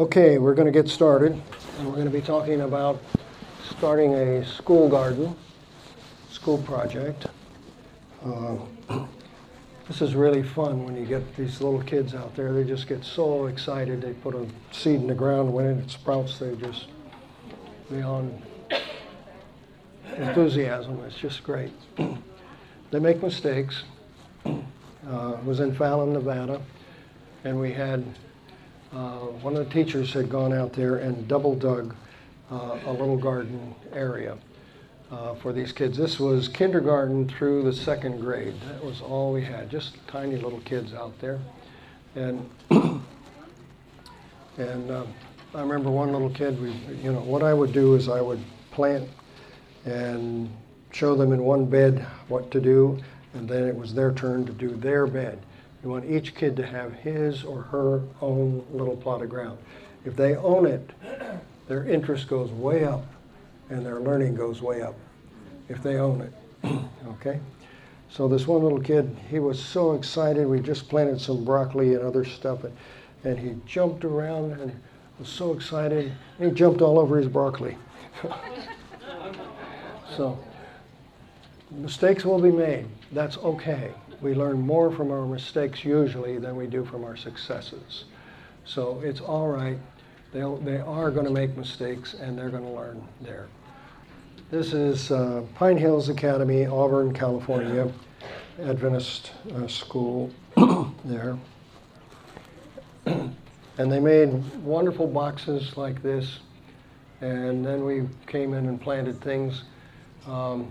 Okay, we're going to get started, and we're going to be talking about starting a school garden, school project. Uh, this is really fun when you get these little kids out there. They just get so excited. They put a seed in the ground. When it sprouts, they just beyond enthusiasm. It's just great. they make mistakes. Uh, was in Fallon, Nevada, and we had one of the teachers had gone out there and double dug uh, a little garden area uh, for these kids. This was kindergarten through the second grade. That was all we had, just tiny little kids out there. And and uh, I remember one little kid. We, you know, what I would do is I would plant and show them in one bed what to do, and then it was their turn to do their bed. You want each kid to have his or her own little plot of ground. If they own it, their interest goes way up and their learning goes way up if they own it. okay? So this one little kid, he was so excited. We just planted some broccoli and other stuff, and, and he jumped around and was so excited. And he jumped all over his broccoli. so mistakes will be made. That's okay. We learn more from our mistakes usually than we do from our successes. So it's all right. They'll, they are going to make mistakes and they're going to learn there. This is uh, Pine Hills Academy, Auburn, California, Adventist uh, school there. and they made wonderful boxes like this. And then we came in and planted things. Um,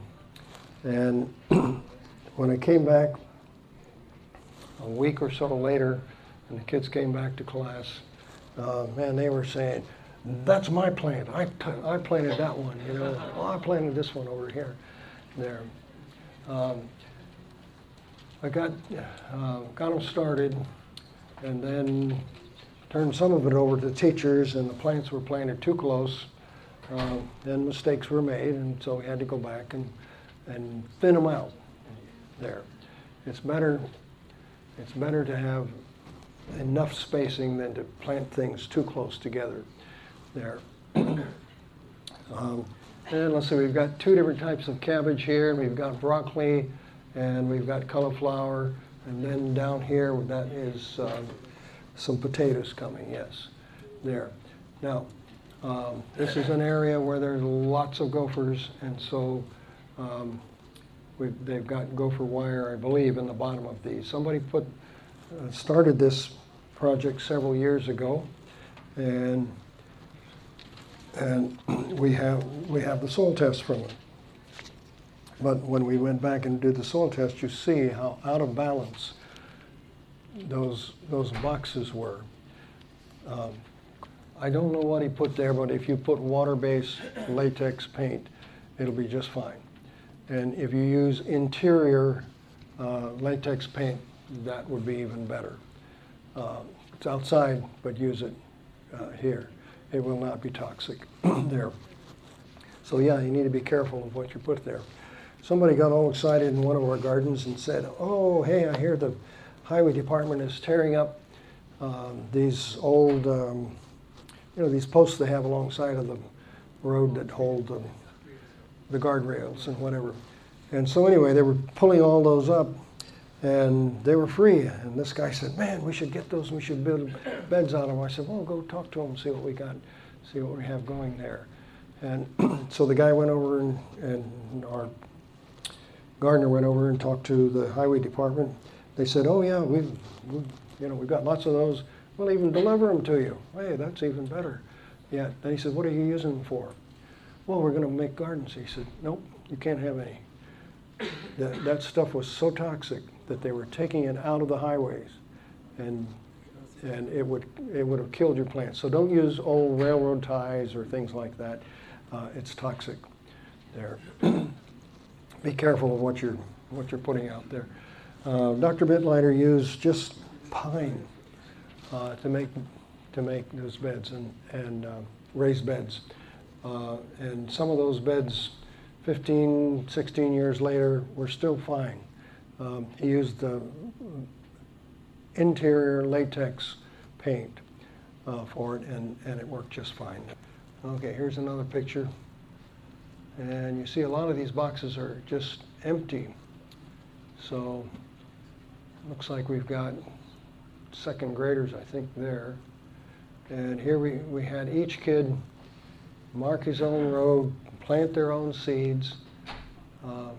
and when I came back a week or so later, and the kids came back to class, uh, man, they were saying, "That's my plant. I, t- I planted that one. You know, oh, I planted this one over here, there." Um, I got uh, got them started, and then turned some of it over to teachers, and the plants were planted too close, uh, and mistakes were made, and so we had to go back and and thin them out there. It's better, it's better to have enough spacing than to plant things too close together there. um, and let's see, we've got two different types of cabbage here. And we've got broccoli and we've got cauliflower. And then down here, that is um, some potatoes coming, yes, there. Now, um, this is an area where there's lots of gophers, and so um, they've got gopher wire, I believe, in the bottom of these. Somebody put uh, started this project several years ago, and and we have we have the soil test from it. But when we went back and did the soil test, you see how out of balance those those boxes were. Um, I don't know what he put there, but if you put water-based latex paint, it'll be just fine. And if you use interior uh, latex paint, that would be even better. Uh, it's outside, but use it uh, here. It will not be toxic there. So yeah, you need to be careful of what you put there. Somebody got all excited in one of our gardens and said, "Oh, hey, I hear the highway department is tearing up um, these old, um, you know, these posts they have alongside of the road that hold the the guardrails and whatever. And so anyway, they were pulling all those up, and they were free. And this guy said, "Man, we should get those. and We should build beds out of them." I said, "Well, go talk to them, and see what we got, see what we have going there." And so the guy went over and, and our gardener went over and talked to the highway department. They said, "Oh yeah, we've, we've you know we've got lots of those. We'll even deliver them to you. Hey, that's even better." Yeah. Then he said, "What are you using them for?" Well, we're going to make gardens. He said, nope, you can't have any. That, that stuff was so toxic that they were taking it out of the highways and, and it, would, it would have killed your plants. So don't use old railroad ties or things like that. Uh, it's toxic there. Be careful of what you're, what you're putting out there. Uh, Dr. Bittliner used just pine uh, to, make, to make those beds and, and uh, raised beds. Uh, and some of those beds, 15, 16 years later, were still fine. Um, he used the interior latex paint. uh, for it, and, and it worked just fine. Okay, here's another picture. And you see a lot of these boxes are just empty. So looks like we've got second graders, I think, there. And here we, we had each kid mark his own row, plant their own seeds. Um,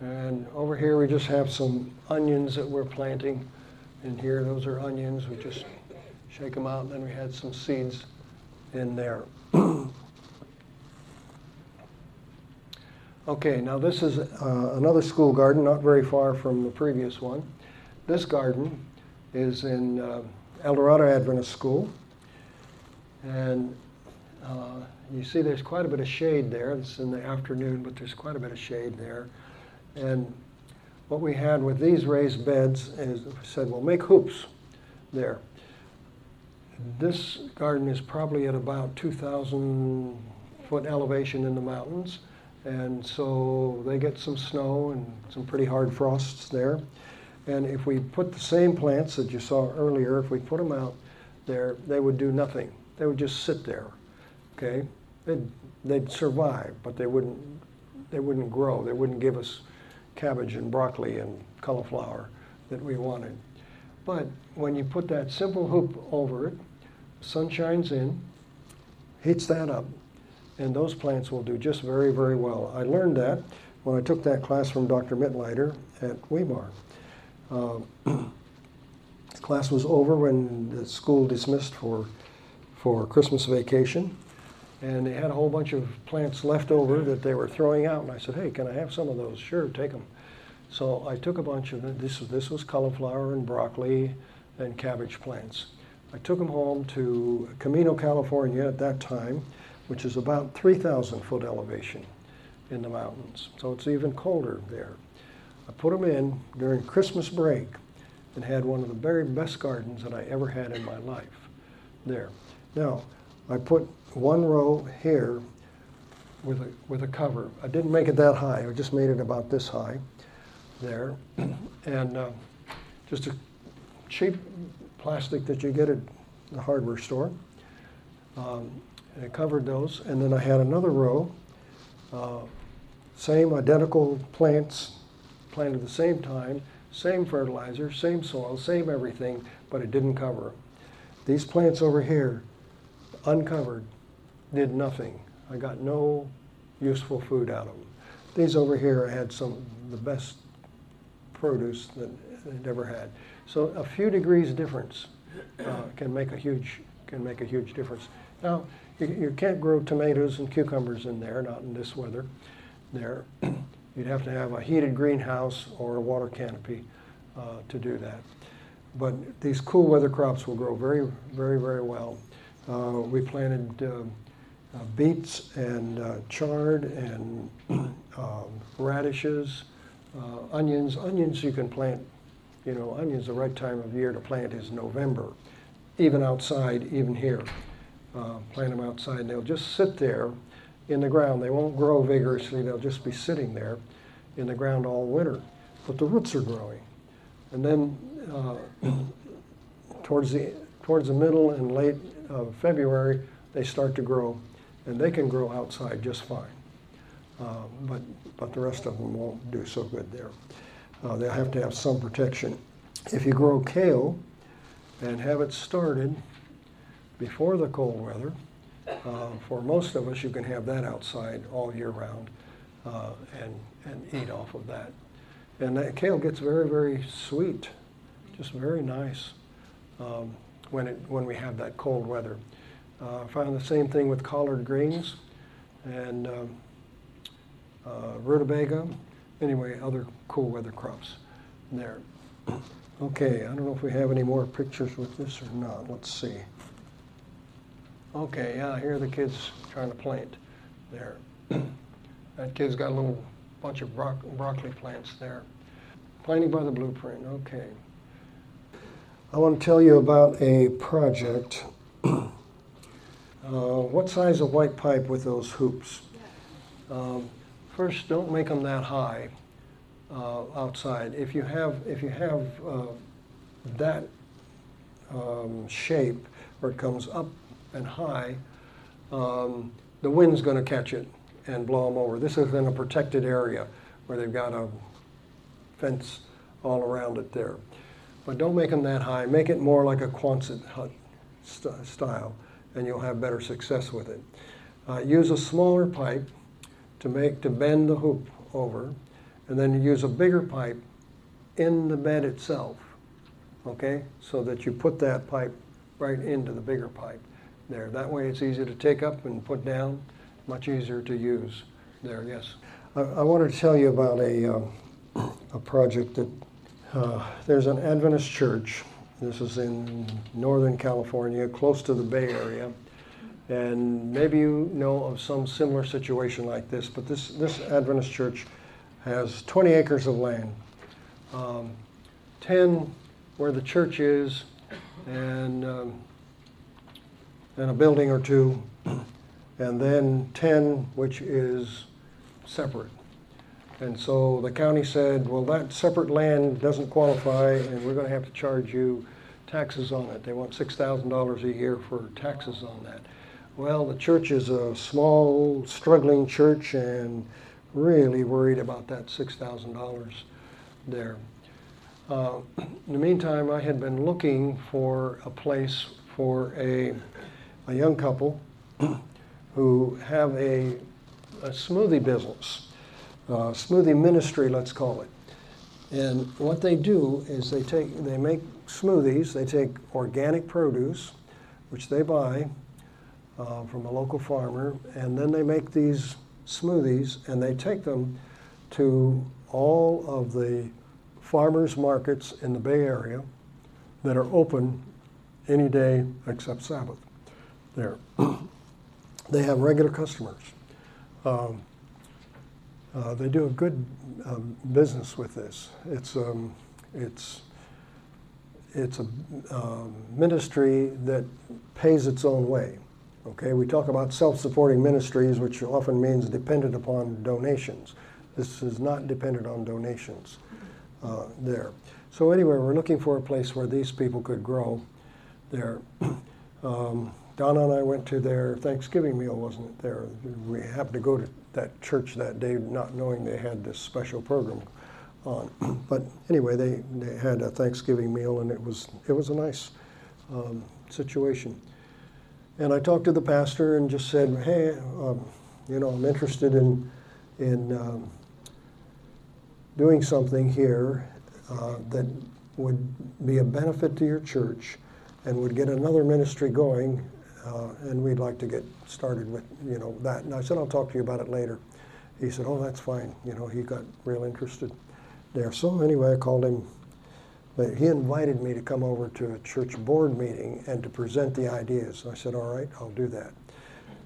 and over here we just have some onions that we're planting. In here, those are onions. We just shake them out, and then we had some seeds in there. okay, now this is uh, another school garden, not very far from the previous one. This garden is in uh, El Dorado Adventist School, and uh, you see there's quite a bit of shade there. It's in the afternoon, but there's quite a bit of shade there. And what we had with these raised beds is we said, well, make hoops there. This garden is probably at about 2,000 foot elevation in the mountains, and so they get some snow and some pretty hard frosts there. And if we put the same plants that you saw earlier, if we put them out there, they would do nothing. They would just sit there. Okay, they'd, they'd survive, but they wouldn't they wouldn't grow. They wouldn't give us cabbage and broccoli and cauliflower that we wanted. But when you put that simple hoop over it, sun shines in, heats that up, and those plants will do just very, very well. I learned that when I took that class from Dr. Mittleider at Weimar. Uh, class was over when the school dismissed for, for Christmas vacation, and they had a whole bunch of plants left over that they were throwing out. And I said, "Hey, can I have some of those?" Sure, take them. So I took a bunch of. This this was cauliflower and broccoli and cabbage plants. I took them home to Camino, California at that time, which is about 3,000 foot elevation in the mountains. So it's even colder there. I put them in during Christmas break and had one of the very best gardens that I ever had in my life there. Now, I put one row here with a, with a cover. I didn't make it that high, I just made it about this high there. and uh, just a cheap plastic that you get at the hardware store. Um, and I covered those, and then I had another row, uh, same identical plants planted at the same time, same fertilizer, same soil, same everything, but it didn't cover. These plants over here, uncovered, did nothing. I got no useful food out of them. These over here, had some of the best produce that they'd ever had. So a few degrees difference uh, can make a huge can make a huge difference. Now you, you can't grow tomatoes and cucumbers in there, not in this weather. There, you'd have to have a heated greenhouse or a water canopy uh, to do that. But these cool weather crops will grow very, very, very well. Uh, we planted uh, uh, beets and uh, chard and um, radishes, onions. Onions you can plant, you know, onions the right time of year to plant is November, even outside, even here. Plant them outside and they'll just sit there in the ground. They won't grow vigorously, they'll just be sitting there in the ground all winter. But the roots are growing. And then uh, towards, the, towards the middle and late of February, they start to grow, and they can grow outside just fine. Uh, but, but the rest of them won't do so good there. Uh, they'll have to have some protection. If you grow kale and have it started before the cold weather, uh, for most of us, you can have that outside all year round uh, and, and eat off of that. And that kale gets very, very sweet, just very nice um, when, it, when we have that cold weather. Uh, I found the same thing with collard greens and um, uh, rutabaga. Anyway, other cool weather crops there. Okay, I don't know if we have any more pictures with this or not. Let's see. Okay, yeah, here are the kids trying to plant there. that kid's got a little bunch of bro- broccoli plants there. Planting by the blueprint, okay. I want to tell you about a project. uh, what size of white pipe with those hoops? Um, first, don't make them that high uh, outside. If you have, if you have uh, that um, shape, where it comes up and high, um, the wind's going to catch it and blow them over. This is in a protected area where they've got a fence all around it there. But don't make them that high. Make it more like a Quonset hut st- style, and you'll have better success with it. Uh, use a smaller pipe to make to bend the hoop over, and then use a bigger pipe in the bed itself. Okay, so that you put that pipe right into the bigger pipe there. That way, it's easy to take up and put down, much easier to use. There, yes. I, I wanted to tell you about a uh, a project that uh, there's an Adventist church. This is in Northern California, close to the Bay Area. And maybe you know of some similar situation like this, but this, this Adventist church has 20 acres of land, um, 10 where the church is, and, um, and a building or two, and then 10 which is separate. And so the county said, well, that separate land doesn't qualify, and we're going to have to charge you taxes on it. They want $6,000 a year for taxes on that. Well, the church is a small, struggling church and really worried about that $6,000 there. Uh, in the meantime, I had been looking for a place for a, a young couple who have a, a smoothie business uh, smoothie ministry, let's call it. And what they do is they take they make smoothies. They take organic produce, which they buy uh, from a local farmer, and then they make these smoothies and they take them to all of the farmers markets in the Bay Area that are open any day except Sabbath. There, they have regular customers. Um, uh, they do a good um, business with this. It's, um, it's, it's a uh, ministry that pays its own way. Okay, we talk about self-supporting ministries, which often means dependent upon donations. This is not dependent on donations uh, there. So anyway, we're looking for a place where these people could grow there. Donna and I went to their Thanksgiving meal, wasn't it? There, we happened to go to that church that day, not knowing they had this special program on. But anyway, they, they had a Thanksgiving meal, and it was it was a nice um, situation. And I talked to the pastor and just said, "Hey, um, you know, I'm interested in in um, doing something here uh, that would be a benefit to your church." and would get another ministry going uh, and we'd like to get started with you know that. And I said I'll talk to you about it later. He said, "Oh, that's fine." You know, he got real interested there. So anyway, I called him. He invited me to come over to a church board meeting and to present the ideas. I said, "All right, I'll do that."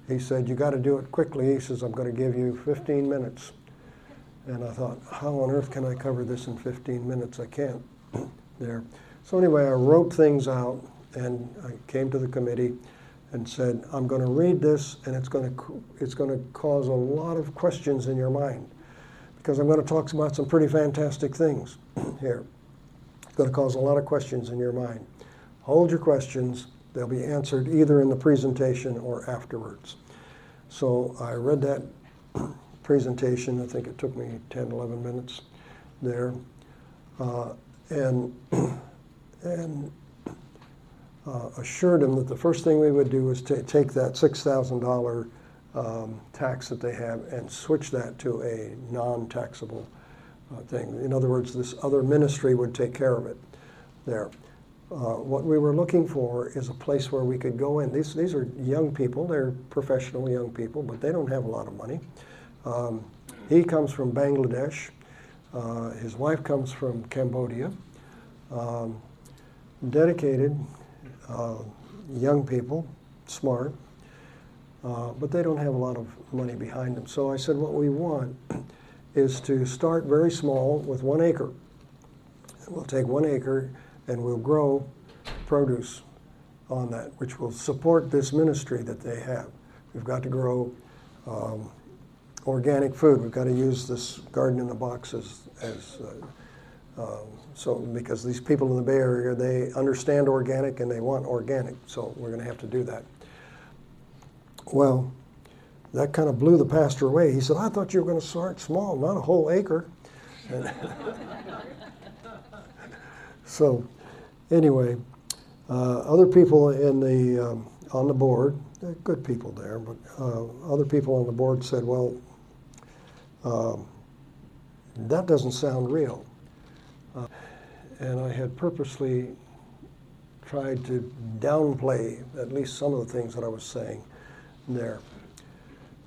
He said, "You got to do it quickly." He says, "I'm going to give you 15 minutes." And I thought, how on earth can I cover this in 15 minutes? I can't. there. So anyway, I wrote things out and I came to the committee and said, I'm going to read this and it's going to, it's going to cause a lot of questions in your mind because I'm going to talk about some pretty fantastic things here. It's going to cause a lot of questions in your mind. Hold your questions. They'll be answered either in the presentation or afterwards. So I read that presentation. I think it took me 10, 11 minutes there. Uh, and, and uh, assured him that the first thing we would do was to take that $6,000 um, tax that they have and switch that to a non-taxable uh, thing. In other words, this other ministry would take care of it there. Uh, what we were looking for is a place where we could go in. These, these are young people, they're professional young people, but they don't have a lot of money. Um, he comes from Bangladesh. Uh, his wife comes from Cambodia. Um, dedicated, uh, young people, smart, uh, but they don't have a lot of money behind them. So I said, what we want is to start very small with one acre. We'll take one acre and we'll grow produce on that, which will support this ministry that they have. We've got to grow um, organic food. We've got to use this garden in the box as, as uh, Um, so because these people in the Bay Area, they understand organic and they want organic, so we're going to have to do that. Well, that kind of blew the pastor away. He said, I thought you were going to start small, not a whole acre. so, anyway, uh, other people in the, um, on the board, good people there, but uh, other people on the board said, well, um, that doesn't sound real. Uh, and I had purposely tried to downplay at least some of the things that I was saying there.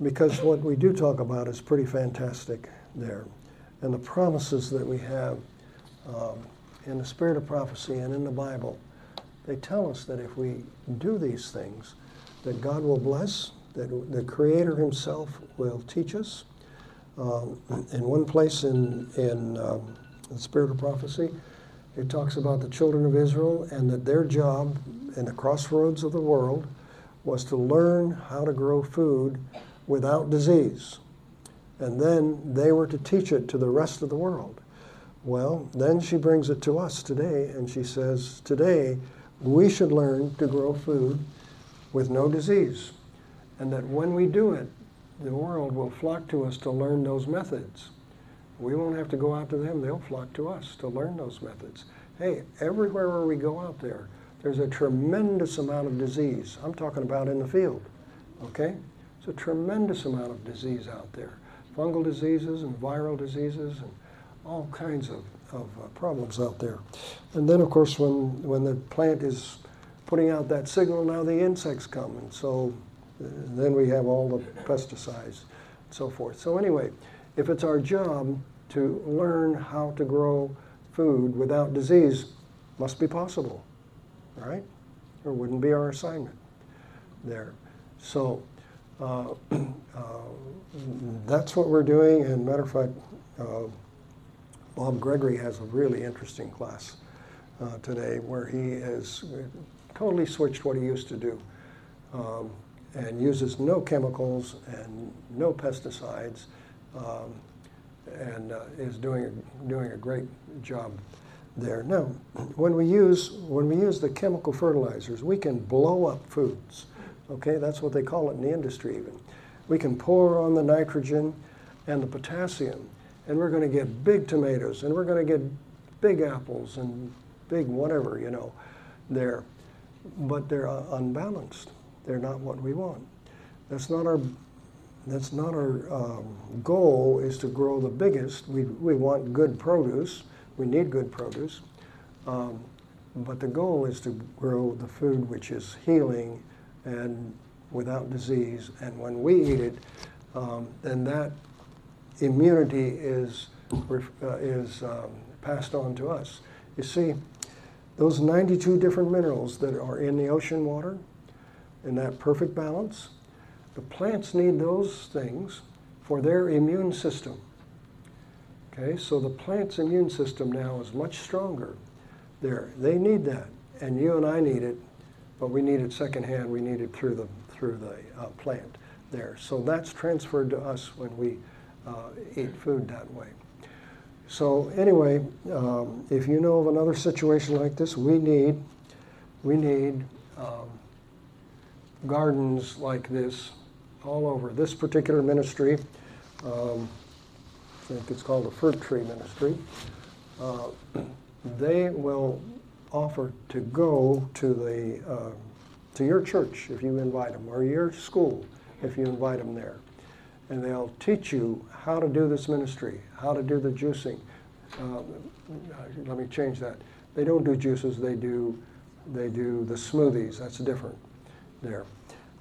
Because what we do talk about is pretty fantastic there. And the promises that we have um, in the spirit of prophecy and in the Bible, they tell us that if we do these things, that God will bless, that the Creator Himself will teach us. Um, in one place in, in um, the spirit of prophecy, it talks about the children of Israel and that their job in the crossroads of the world was to learn how to grow food without disease. And then they were to teach it to the rest of the world. Well, then she brings it to us today, and she says, Today, we should learn to grow food with no disease. And that when we do it, the world will flock to us to learn those methods. We won't have to go out to them, they'll flock to us to learn those methods. Hey, everywhere where we go out there, there's a tremendous amount of disease. I'm talking about in the field, okay? It's a tremendous amount of disease out there fungal diseases and viral diseases and all kinds of, of uh, problems out there. And then, of course, when, when the plant is putting out that signal, now the insects come. And so uh, then we have all the pesticides and so forth. So, anyway, if it's our job to learn how to grow food without disease, must be possible, right? Or wouldn't be our assignment there. So, uh, uh, that's what we're doing. And matter of fact, uh, Bob Gregory has a really interesting class uh, today where he has totally switched what he used to do um, and uses no chemicals and no pesticides um, and uh, is doing a, doing a great job there. Now, when we use when we use the chemical fertilizers, we can blow up foods. Okay, that's what they call it in the industry even. We can pour on the nitrogen and the potassium, and we're going to get big tomatoes, and we're going to get big apples and big whatever, you know, there. But they're uh, unbalanced. They're not what we want. That's not our that's not our um, goal is to grow the biggest. We, we want good produce. We need good produce. Um, but the goal is to grow the food which is healing and without disease. And when we eat it, um, then that immunity is, uh, is um, passed on to us. You see, those 92 different minerals that are in the ocean water, in that perfect balance, the plants need those things for their immune system. Okay, so the plant's immune system now is much stronger. There, they need that, and you and I need it but we need it secondhand. We need it through the through the uh, plant there. So that's transferred to us when we uh, eat food that way. So anyway, um, if you know of another situation like this, we need we need um, gardens like this all over. This particular ministry, um, I think it's called the fruit tree ministry. Uh, they will offer to go to the uh, to your church if you invite them, or your school if you invite them there, and they'll teach you how to do this ministry, how to do the juicing. Uh, let me change that. They don't do juices. They do they do the smoothies. That's different there.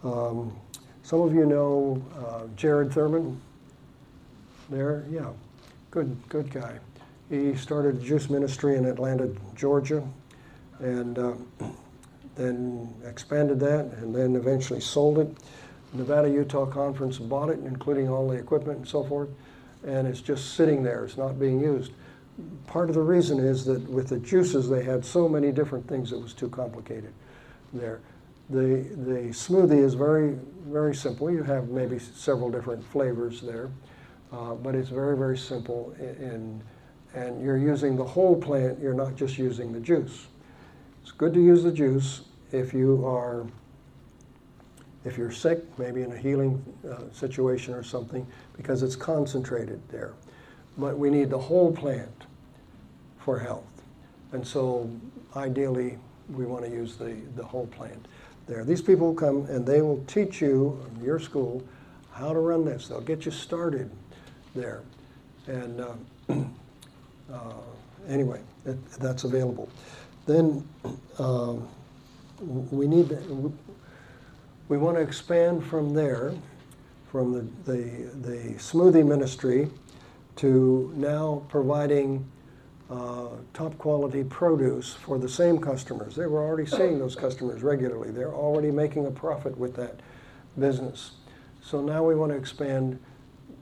Um, some of you know uh, Jared Thurman. There, yeah, good good guy. He started juice ministry in Atlanta, Georgia, and uh, then expanded that, and then eventually sold it. Nevada Utah Conference bought it, including all the equipment and so forth, and it's just sitting there. It's not being used. Part of the reason is that with the juices, they had so many different things it was too complicated there. The, the smoothie is very, very simple. You have maybe several different flavors there, uh, but it's very, very simple in, and you're using the whole plant, you're not just using the juice. It's good to use the juice if you are, if you're sick, maybe in a healing uh, situation or something, because it's concentrated there. But we need the whole plant for health. And so ideally, we want to use the, the whole plant there. These people will come and they will teach you, your school, how to run this. They'll get you started there. And uh, uh, anyway, it, that's available. Then um, we need to, we want to expand from there, from the, the, the smoothie ministry to now providing uh, top quality produce for the same customers. They were already seeing those customers regularly. They're already making a profit with that business. So now we want to expand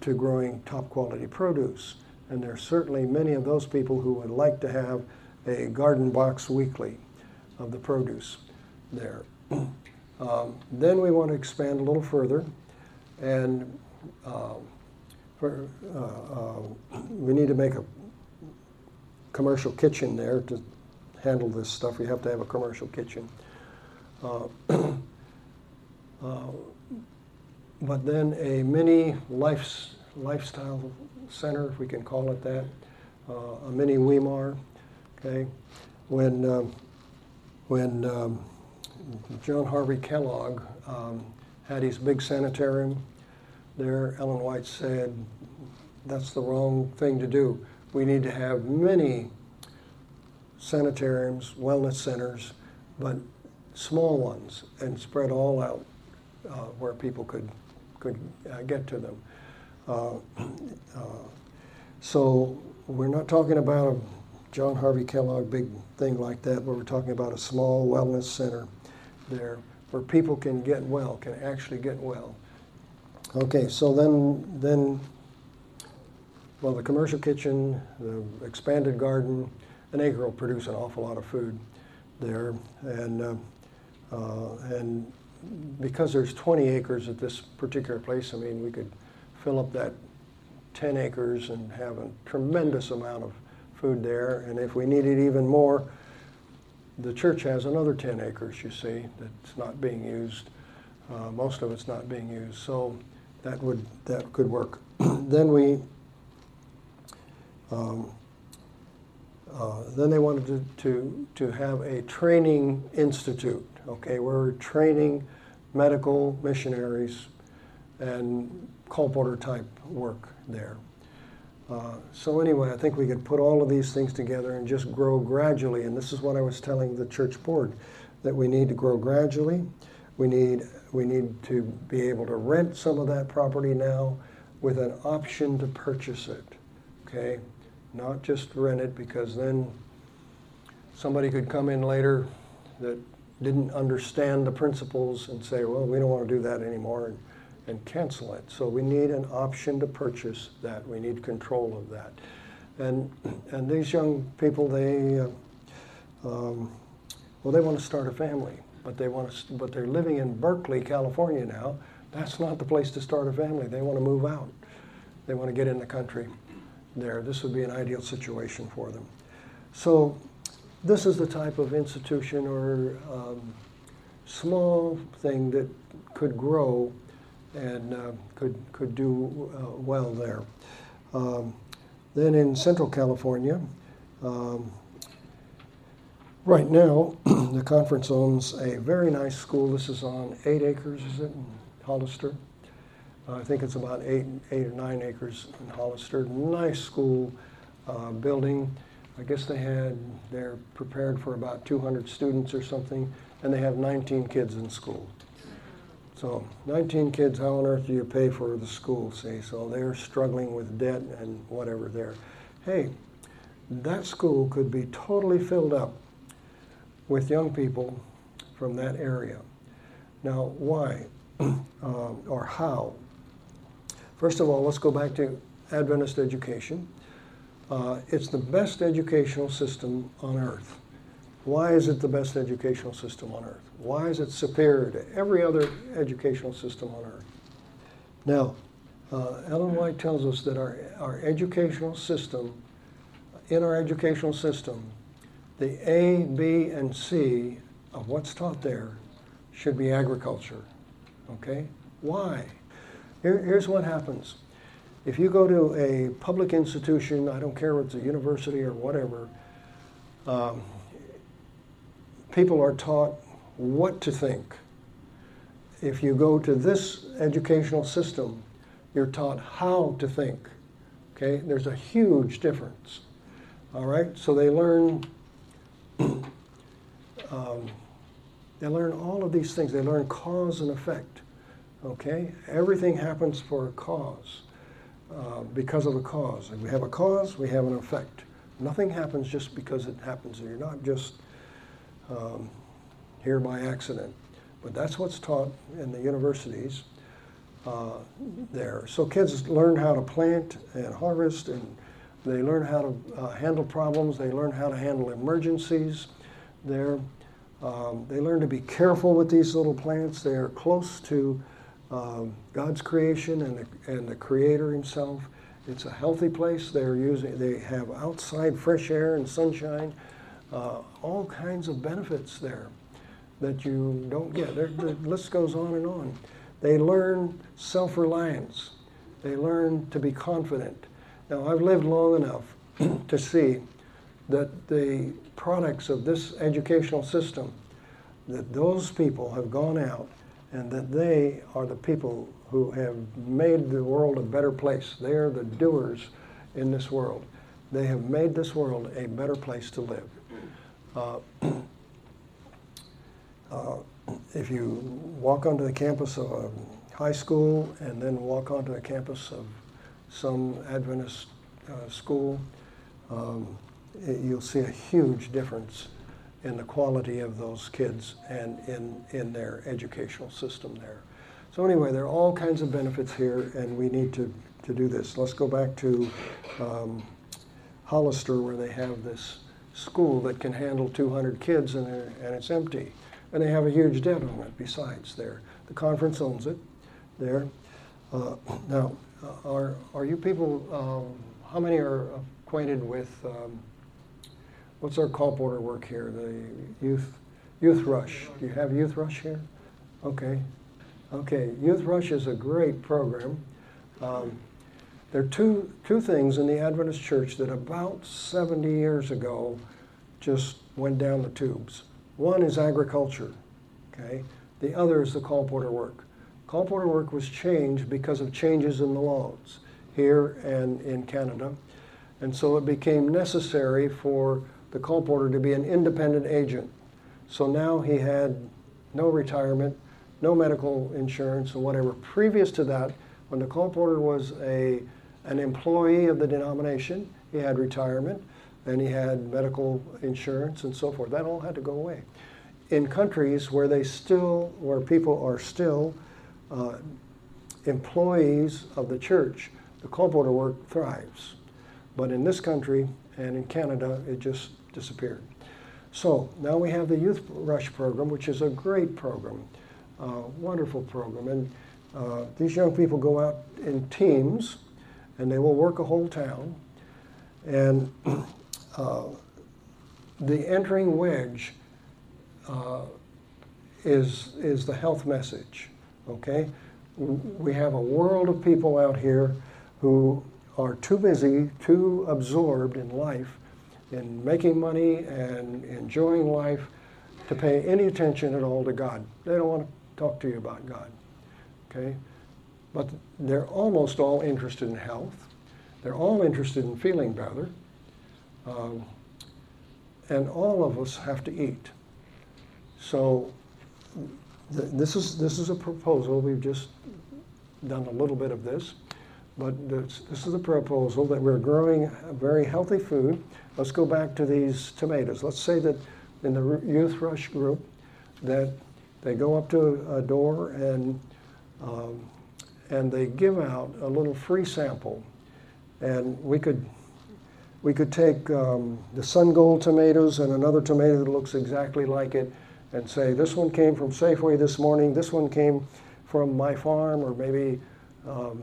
to growing top quality produce. And there are certainly many of those people who would like to have a garden box weekly of the produce there. um, then we want to expand a little further and uh, for, uh, uh, we need to make a commercial kitchen there to handle this stuff. We have to have a commercial kitchen. Uh, uh, but then a mini life, lifestyle center, if we can call it that, uh, a mini Weimar. Okay, when um, when um, John Harvey Kellogg um, had his big sanitarium there, Ellen White said that's the wrong thing to do. We need to have many sanitariums, wellness centers, but small ones and spread all out uh, where people could could uh, get to them. Uh, uh, so we're not talking about a John Harvey Kellogg big thing like that, but we're talking about a small wellness center there where people can get well, can actually get well. Okay, so then then well, the commercial kitchen, the expanded garden, an acre will produce an awful lot of food there, and uh, uh, and because there's 20 acres at this particular place, I mean, we could fill up that 10 acres and have a tremendous amount of food there. And if we needed even more, the church has another 10 acres, you see, that's not being used. Uh, most of it's not being used. So that would that could work. then we um, uh, then they wanted to, to, to have a training institute. Okay, where we're training medical missionaries and colporteur type work there. Uh, so anyway, I think we could put all of these things together and just grow gradually. And this is what I was telling the church board, that we need to grow gradually. We need, we need to be able to rent some of that property now with an option to purchase it. Okay? Not just rent it because then somebody could come in later that didn't understand the principles and say, well, we don't want to do that anymore and, and cancel it. So we need an option to purchase that. We need control of that. And, and these young people, they, uh, um, well, they want to start a family, but they want to, but they're living in Berkeley, California now. That's not the place to start a family. They want to move out. They want to get in the country there. This would be an ideal situation for them. So this is the type of institution or um, small thing that could grow and uh, could, could do uh, well there. Um, then in Central California, um, right now, the conference owns a very nice school. This is on eight acres, is it, in Hollister? Uh, I think it's about eight, eight or nine acres in Hollister. Nice school uh, building. I guess they had, they're prepared for about 200 students or something, and they have 19 kids in school. So 19 kids, how on earth do you pay for the school, see? So they're struggling with debt and whatever there. Hey, that school could be totally filled up with young people from that area. Now, why uh, or how? First of all, let's go back to Adventist education. Uh, it's the best educational system on earth. Why is it the best educational system on earth? Why is it superior to every other educational system on earth? Now, uh, Ellen White tells us that our, our educational system in our educational system, the A, B, and C of what's taught there should be agriculture. Okay? Why? Here, here's what happens. If you go to a public institution, I don't care if it's a university or whatever, um, people are taught what to think. If you go to this educational system, you're taught how to think. Okay? There's a huge difference. All right? So they learn um, they learn all of these things. They learn cause and effect. Okay? Everything happens for a cause, uh, because of a cause. And we have a cause, we have an effect. Nothing happens just because it happens. You're not just um, here by accident. But that's what's taught in the universities uh, there. So kids learn how to plant and harvest, and they learn how to uh, handle problems. They learn how to handle emergencies there. Um, they learn to be careful with these little plants. They are close to um, God's creation and the, and the Creator Himself. It's a healthy place. They're using. They have outside fresh air and sunshine. Uh, all kinds of benefits there that you don't get. They're, the list goes on and on. They learn self-reliance. They learn to be confident. Now, I've lived long enough to see that the products of this educational system, that those people have gone out and that they are the people who have made the world a better place. They are the doers in this world. They have made this world a better place to live. Uh, uh, if you walk onto the campus of a high school and then walk onto the campus of some Adventist uh, school, um, it, you'll see a huge difference in the quality of those kids and in, in their educational system there. So anyway, there are all kinds of benefits here, and we need to, to do this. Let's go back to um, Hollister, where they have this school that can handle 200 kids, and, and it's empty. And they have a huge debt on it besides there. The conference owns it there. Uh, now, uh, are, are you people, um, how many are acquainted with um, what's our colporteur work here? The youth youth rush. Do you have youth rush here? Okay, okay. Youth rush is a great program. Um, there are two two things in the Adventist Church that about 70 years ago just went down the tubes. One is agriculture. Okay. The other is the colporteur work. Colporteur work was changed because of changes in the laws here and in Canada. And so it became necessary for the colporteur to be an independent agent. So now he had no retirement, no medical insurance, or whatever. Previous to that, when the colporteur was a, an employee of the denomination, he had retirement, and he had medical insurance and so forth. That all had to go away. In countries where they still, where people are still uh, employees of the church, the colporteur work thrives. But in this country and in Canada, it just disappeared. So now we have the Youth Rush program, which is a great program, wonderful program. And uh, these young people go out in teams and they will work a whole town. And uh, the entering wedge uh, is, is the health message, okay? We have a world of people out here who are too busy, too absorbed in life in making money and enjoying life to pay any attention at all to God. They don't want to talk to you about God. Okay? But they're almost all interested in health. They're all interested in feeling better. Um, and all of us have to eat. So th- this is this is a proposal. We've just done a little bit of this, but this, this is a proposal that we're growing very healthy food Let's go back to these tomatoes. Let's say that in the youth rush group that they go up to a door and um, and they give out a little free sample, and we could we could take um, the sun gold tomatoes and another tomato that looks exactly like it, and say this one came from Safeway this morning. This one came from my farm, or maybe um,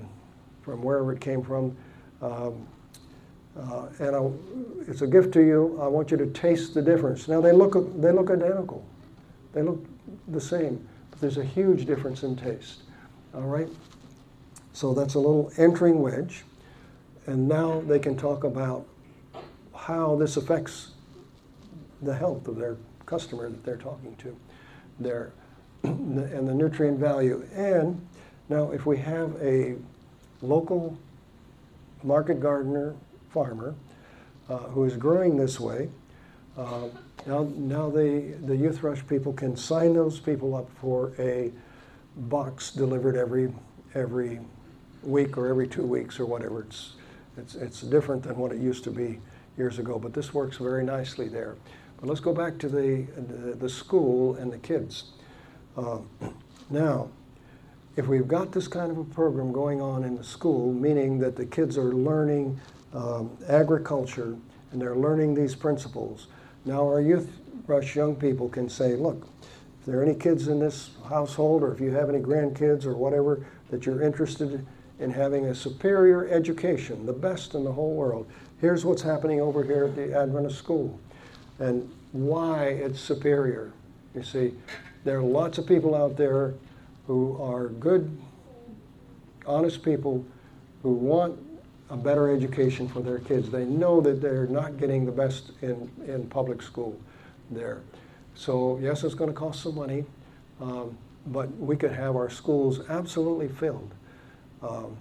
from wherever it came from. Um, Uh, and I, it's a gift to you. I want you to taste the difference. Now they look they look identical, they look the same, but there's a huge difference in taste. All right. So that's a little entering wedge, and now they can talk about how this affects the health of their customer that they're talking to, their and the nutrient value. And now, if we have a local market gardener farmer uh, who is growing this way, uh, now, now the, the Youth Rush people can sign those people up for a box delivered every, every week or every two weeks or whatever. It's, it's, it's different than what it used to be years ago, but this works very nicely there. But let's go back to the, the, the school and the kids. Uh, now, if we've got this kind of a program going on in the school, meaning that the kids are learning um, agriculture and they're learning these principles, now our youth rush young people can say, look, if there are any kids in this household or if you have any grandkids or whatever that you're interested in having a superior education, the best in the whole world, here's what's happening over here at the Adventist school and why it's superior. You see, there are lots of people out there who are good, honest people who want a better education for their kids. They know that they're not getting the best in, in public school there. So, yes, it's going to cost some money, um, but we could have our schools absolutely filled um,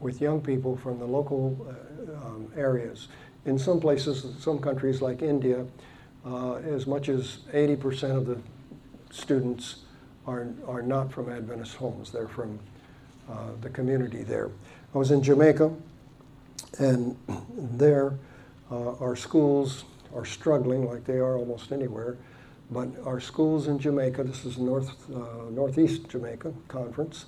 with young people from the local uh, um, areas. In some places, some countries like India, uh, as much as 80% of the students are, are not from Adventist homes. They're from uh, the community there. I was in Jamaica, and there uh, our schools are struggling like they are almost anywhere. But our schools in Jamaica, this is North, uh, Northeast Jamaica Conference,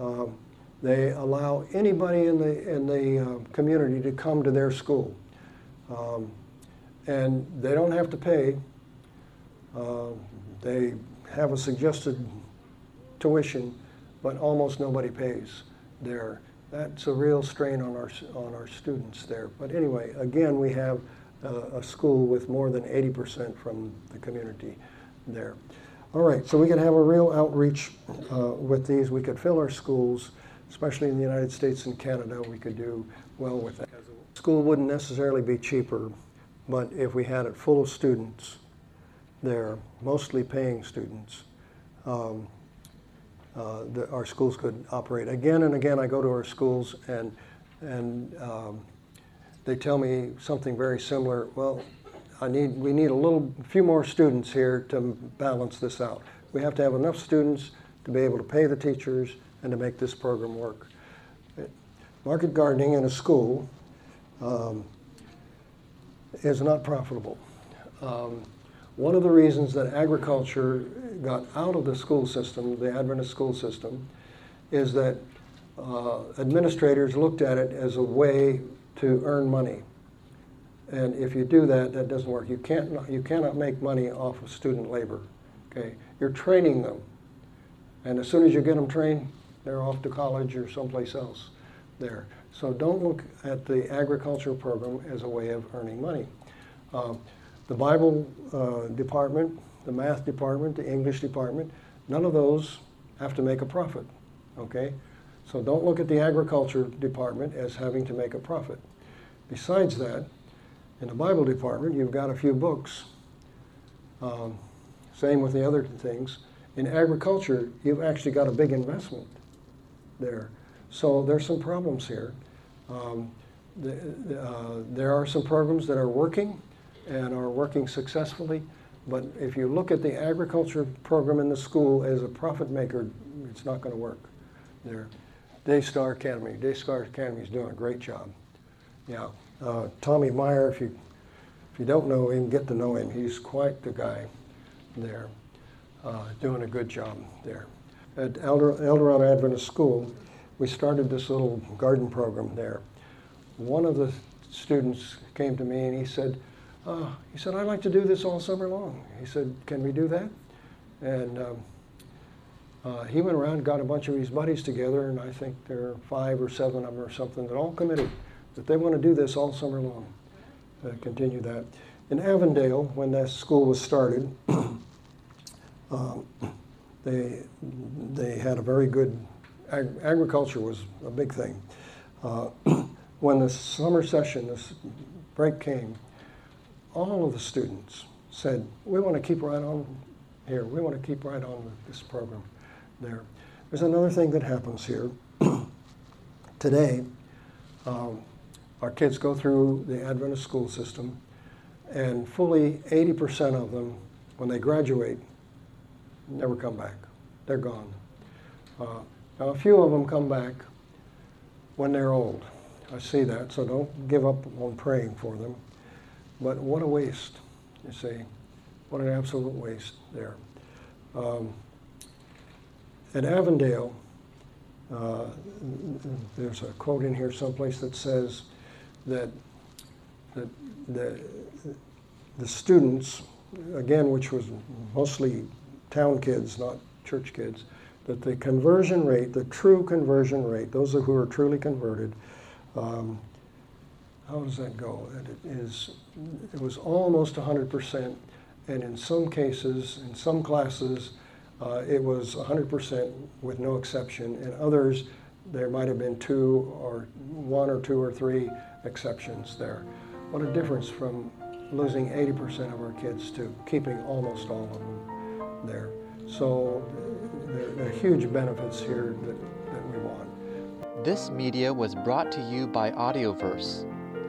um, they allow anybody in the, in the uh, community to come to their school. Um, and they don't have to pay. Uh, they have a suggested tuition, but almost nobody pays there. That's a real strain on our, on our students there. But anyway, again, we have a school with more than 80% from the community there. All right, so we could have a real outreach uh, with these. We could fill our schools, especially in the United States and Canada. We could do well with that. School wouldn't necessarily be cheaper, but if we had it full of students, there, mostly paying students, um, uh, our schools could operate. Again and again, I go to our schools and, and um, they tell me something very similar. Well, I need, we need a little, few more students here to balance this out. We have to have enough students to be able to pay the teachers and to make this program work. Market gardening in a school um, is not profitable. Um, one of the reasons that agriculture got out of the school system, the Adventist school system, is that uh, administrators looked at it as a way to earn money. And if you do that, that doesn't work. You, can't, you cannot make money off of student labor. Okay? You're training them. And as soon as you get them trained, they're off to college or someplace else there. So don't look at the agriculture program as a way of earning money. Uh, the Bible uh, department, the math department, the English department, none of those have to make a profit. Okay? So don't look at the agriculture department as having to make a profit. Besides that, in the Bible department, you've got a few books. Um, same with the other things. In agriculture, you've actually got a big investment there. So there's some problems here. Um, the, uh, there are some programs that are working, and are working successfully. But if you look at the agriculture program in the school as a profit maker, it's not going to work there. Daystar Academy. Daystar Academy is doing a great job. Yeah. Uh, Tommy Meyer, if you, if you don't know him, get to know him. He's quite the guy there, uh, doing a good job there. At Eldorado Adventist School, we started this little garden program there. One of the students came to me and he said, uh, he said, I'd like to do this all summer long. He said, Can we do that? And um, uh, he went around got a bunch of his buddies together, and I think there are five or seven of them or something that all committed that they want to do this all summer long, uh, continue that. In Avondale, when that school was started, um, they, they had a very good, ag- agriculture was a big thing. Uh, when the summer session, this break came, all of the students said, we want to keep right on here. We want to keep right on with this program there. There's another thing that happens here. Today, um, our kids go through the Adventist school system, and fully 80% of them, when they graduate, never come back. They're gone. Uh, now, a few of them come back when they're old. I see that, so don't give up on praying for them. But what a waste, you see. What an absolute waste there. Um, at Avondale, uh, there's a quote in here someplace that says that, the, the students, again, which was mostly town kids, not church kids, that the conversion rate, the true conversion rate, those who are truly converted, um, how does that go? It is, it was almost 100%, and in some cases, in some classes, uh, it was 100% with no exception. In others, there might have been two or one or two or three exceptions there. What a difference from losing 80% of our kids to keeping almost all of them there. So there are huge benefits here that, that we want. This media was brought to you by Audioverse,